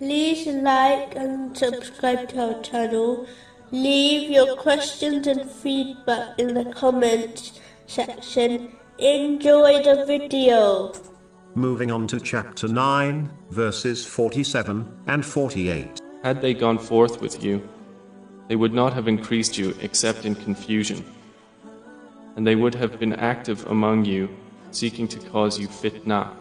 like and subscribe to our channel. Leave your questions and feedback in the comments section. Enjoy the video. Moving on to chapter 9, verses 47 and 48. Had they gone forth with you, they would not have increased you except in confusion. And they would have been active among you, seeking to cause you fitna.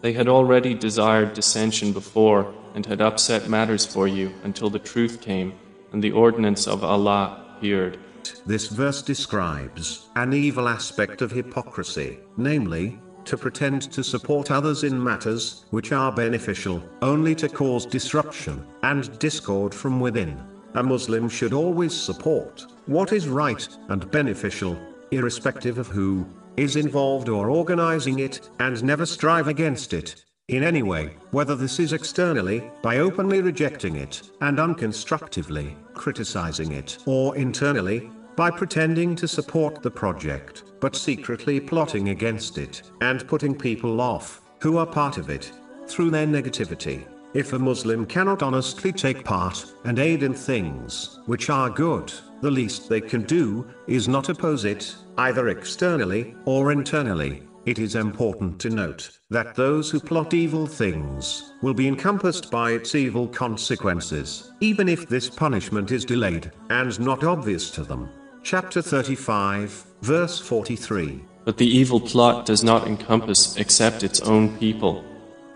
They had already desired dissension before and had upset matters for you until the truth came and the ordinance of Allah appeared. This verse describes an evil aspect of hypocrisy, namely, to pretend to support others in matters which are beneficial, only to cause disruption and discord from within. A Muslim should always support what is right and beneficial, irrespective of who is involved or organizing it, and never strive against it in any way, whether this is externally, by openly rejecting it, and unconstructively criticizing it, or internally, by pretending to support the project, but secretly plotting against it, and putting people off, who are part of it, through their negativity. If a Muslim cannot honestly take part and aid in things which are good, the least they can do is not oppose it, either externally or internally. It is important to note that those who plot evil things will be encompassed by its evil consequences, even if this punishment is delayed and not obvious to them. Chapter 35, verse 43. But the evil plot does not encompass except its own people.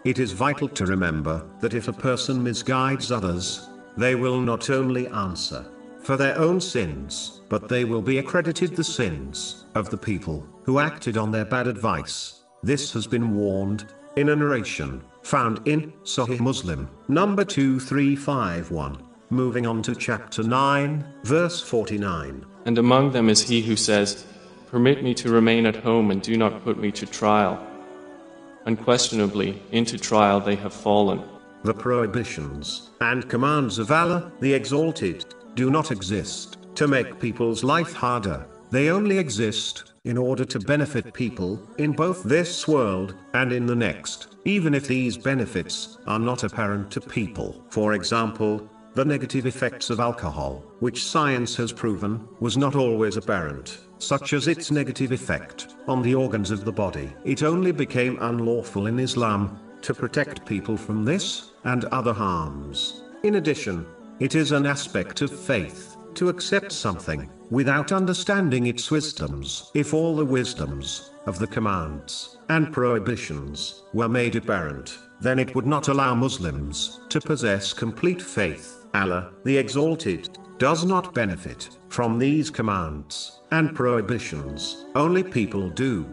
It is vital to remember that if a person misguides others, they will not only answer for their own sins, but they will be accredited the sins of the people who acted on their bad advice. This has been warned in a narration found in Sahih Muslim, number 2351. Moving on to chapter 9, verse 49. And among them is he who says, Permit me to remain at home and do not put me to trial. Unquestionably, into trial they have fallen. The prohibitions and commands of Allah, the Exalted, do not exist to make people's life harder. They only exist in order to benefit people in both this world and in the next, even if these benefits are not apparent to people. For example, the negative effects of alcohol, which science has proven, was not always apparent, such as its negative effect on the organs of the body. It only became unlawful in Islam to protect people from this and other harms. In addition, it is an aspect of faith to accept something without understanding its wisdoms. If all the wisdoms of the commands and prohibitions were made apparent, then it would not allow Muslims to possess complete faith. Allah, the Exalted, does not benefit from these commands and prohibitions, only people do.